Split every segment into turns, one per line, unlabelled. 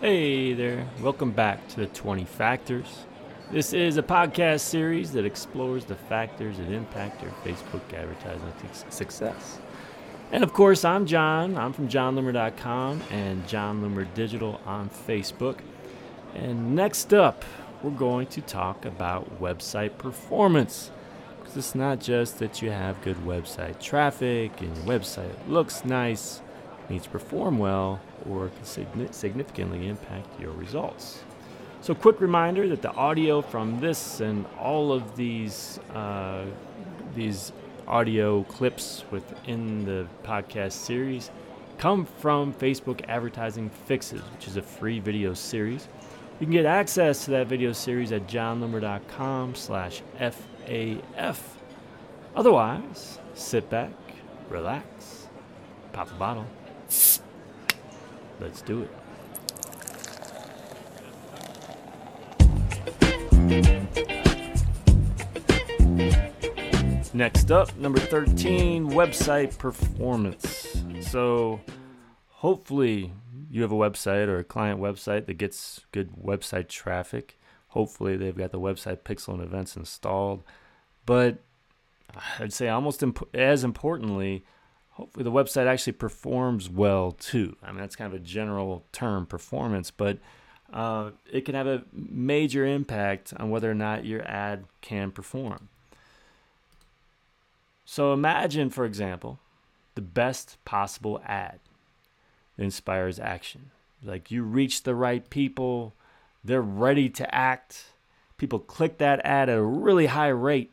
Hey there, welcome back to the 20 Factors. This is a podcast series that explores the factors that impact your Facebook advertising success. And of course, I'm Jon. I'm from jonloomer.com and Jon Loomer Digital on Facebook. And next up, we're going to talk about website performance. Because it's not just that you have good website traffic and your website looks nice, needs to perform well, or can significantly impact your results. So, quick reminder that the audio from this and all of these uh, these audio clips within the podcast series come from Facebook Advertising Fixes, which is a free video series. You can get access to that video series at jonloomer.com slash FAF. Otherwise, sit back, relax, pop a bottle. Let's do it. Next up, number 13, website performance. So, hopefully, you have a website or a client website that gets good website traffic. Hopefully, they've got the website pixel and events installed. But I'd say almost imp- as importantly, hopefully the website actually performs well too. I mean, that's kind of a general term, performance, but uh, it can have a major impact on whether or not your ad can perform. So imagine, for example, the best possible ad that inspires action. Like you reach the right people, they're ready to act. People click that ad at a really high rate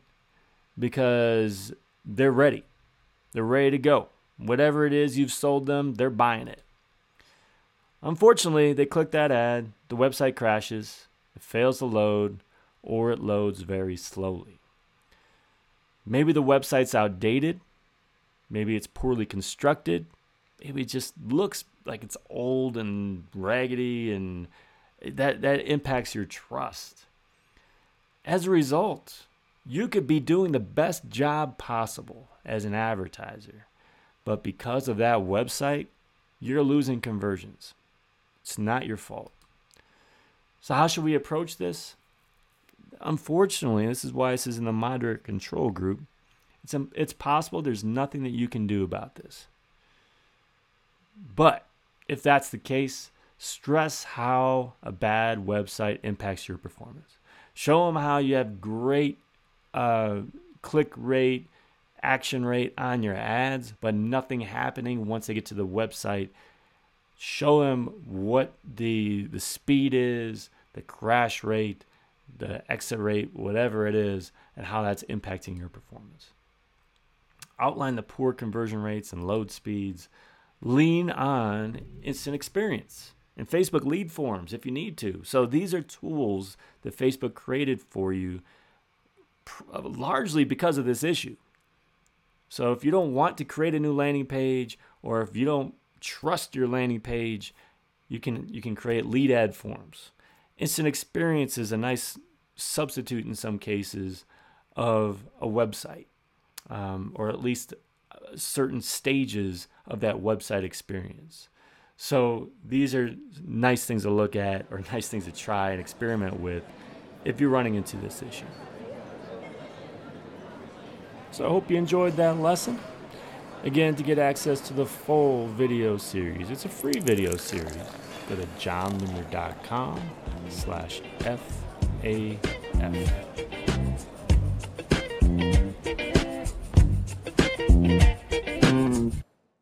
because they're ready. They're ready to go. Whatever it is you've sold them, they're buying it. Unfortunately, they click that ad, the website crashes, it fails to load, or it loads very slowly. Maybe the website's outdated. Maybe it's poorly constructed. Maybe it just looks like it's old and raggedy, and that, that impacts your trust. As a result, you could be doing the best job possible as an advertiser, but because of that website, you're losing conversions. It's not your fault. So, how should we approach this? unfortunately, this is why this is in the moderate control group. It's, it's possible there's nothing that you can do about this. But if that's the case, stress how a bad website impacts your performance. Show them how you have great uh, click rate, action rate on your ads, but nothing happening once they get to the website. Show them what the the speed is, the crash rate, the exit rate, whatever it is, and how that's impacting your performance. Outline the poor conversion rates and load speeds. Lean on instant experience and Facebook lead forms if you need to. So these are tools that Facebook created for you uh, largely because of this issue. So if you don't want to create a new landing page or if you don't trust your landing page, you can you can create lead ad forms. Instant experience is a nice substitute in some cases of a website, um, or at least uh, certain stages of that website experience. So these are nice things to look at or nice things to try and experiment with if you're running into this issue. So I hope you enjoyed that lesson. Again, to get access to the full video series, it's a free video series. Go to jonloomer.com slash F-A-F.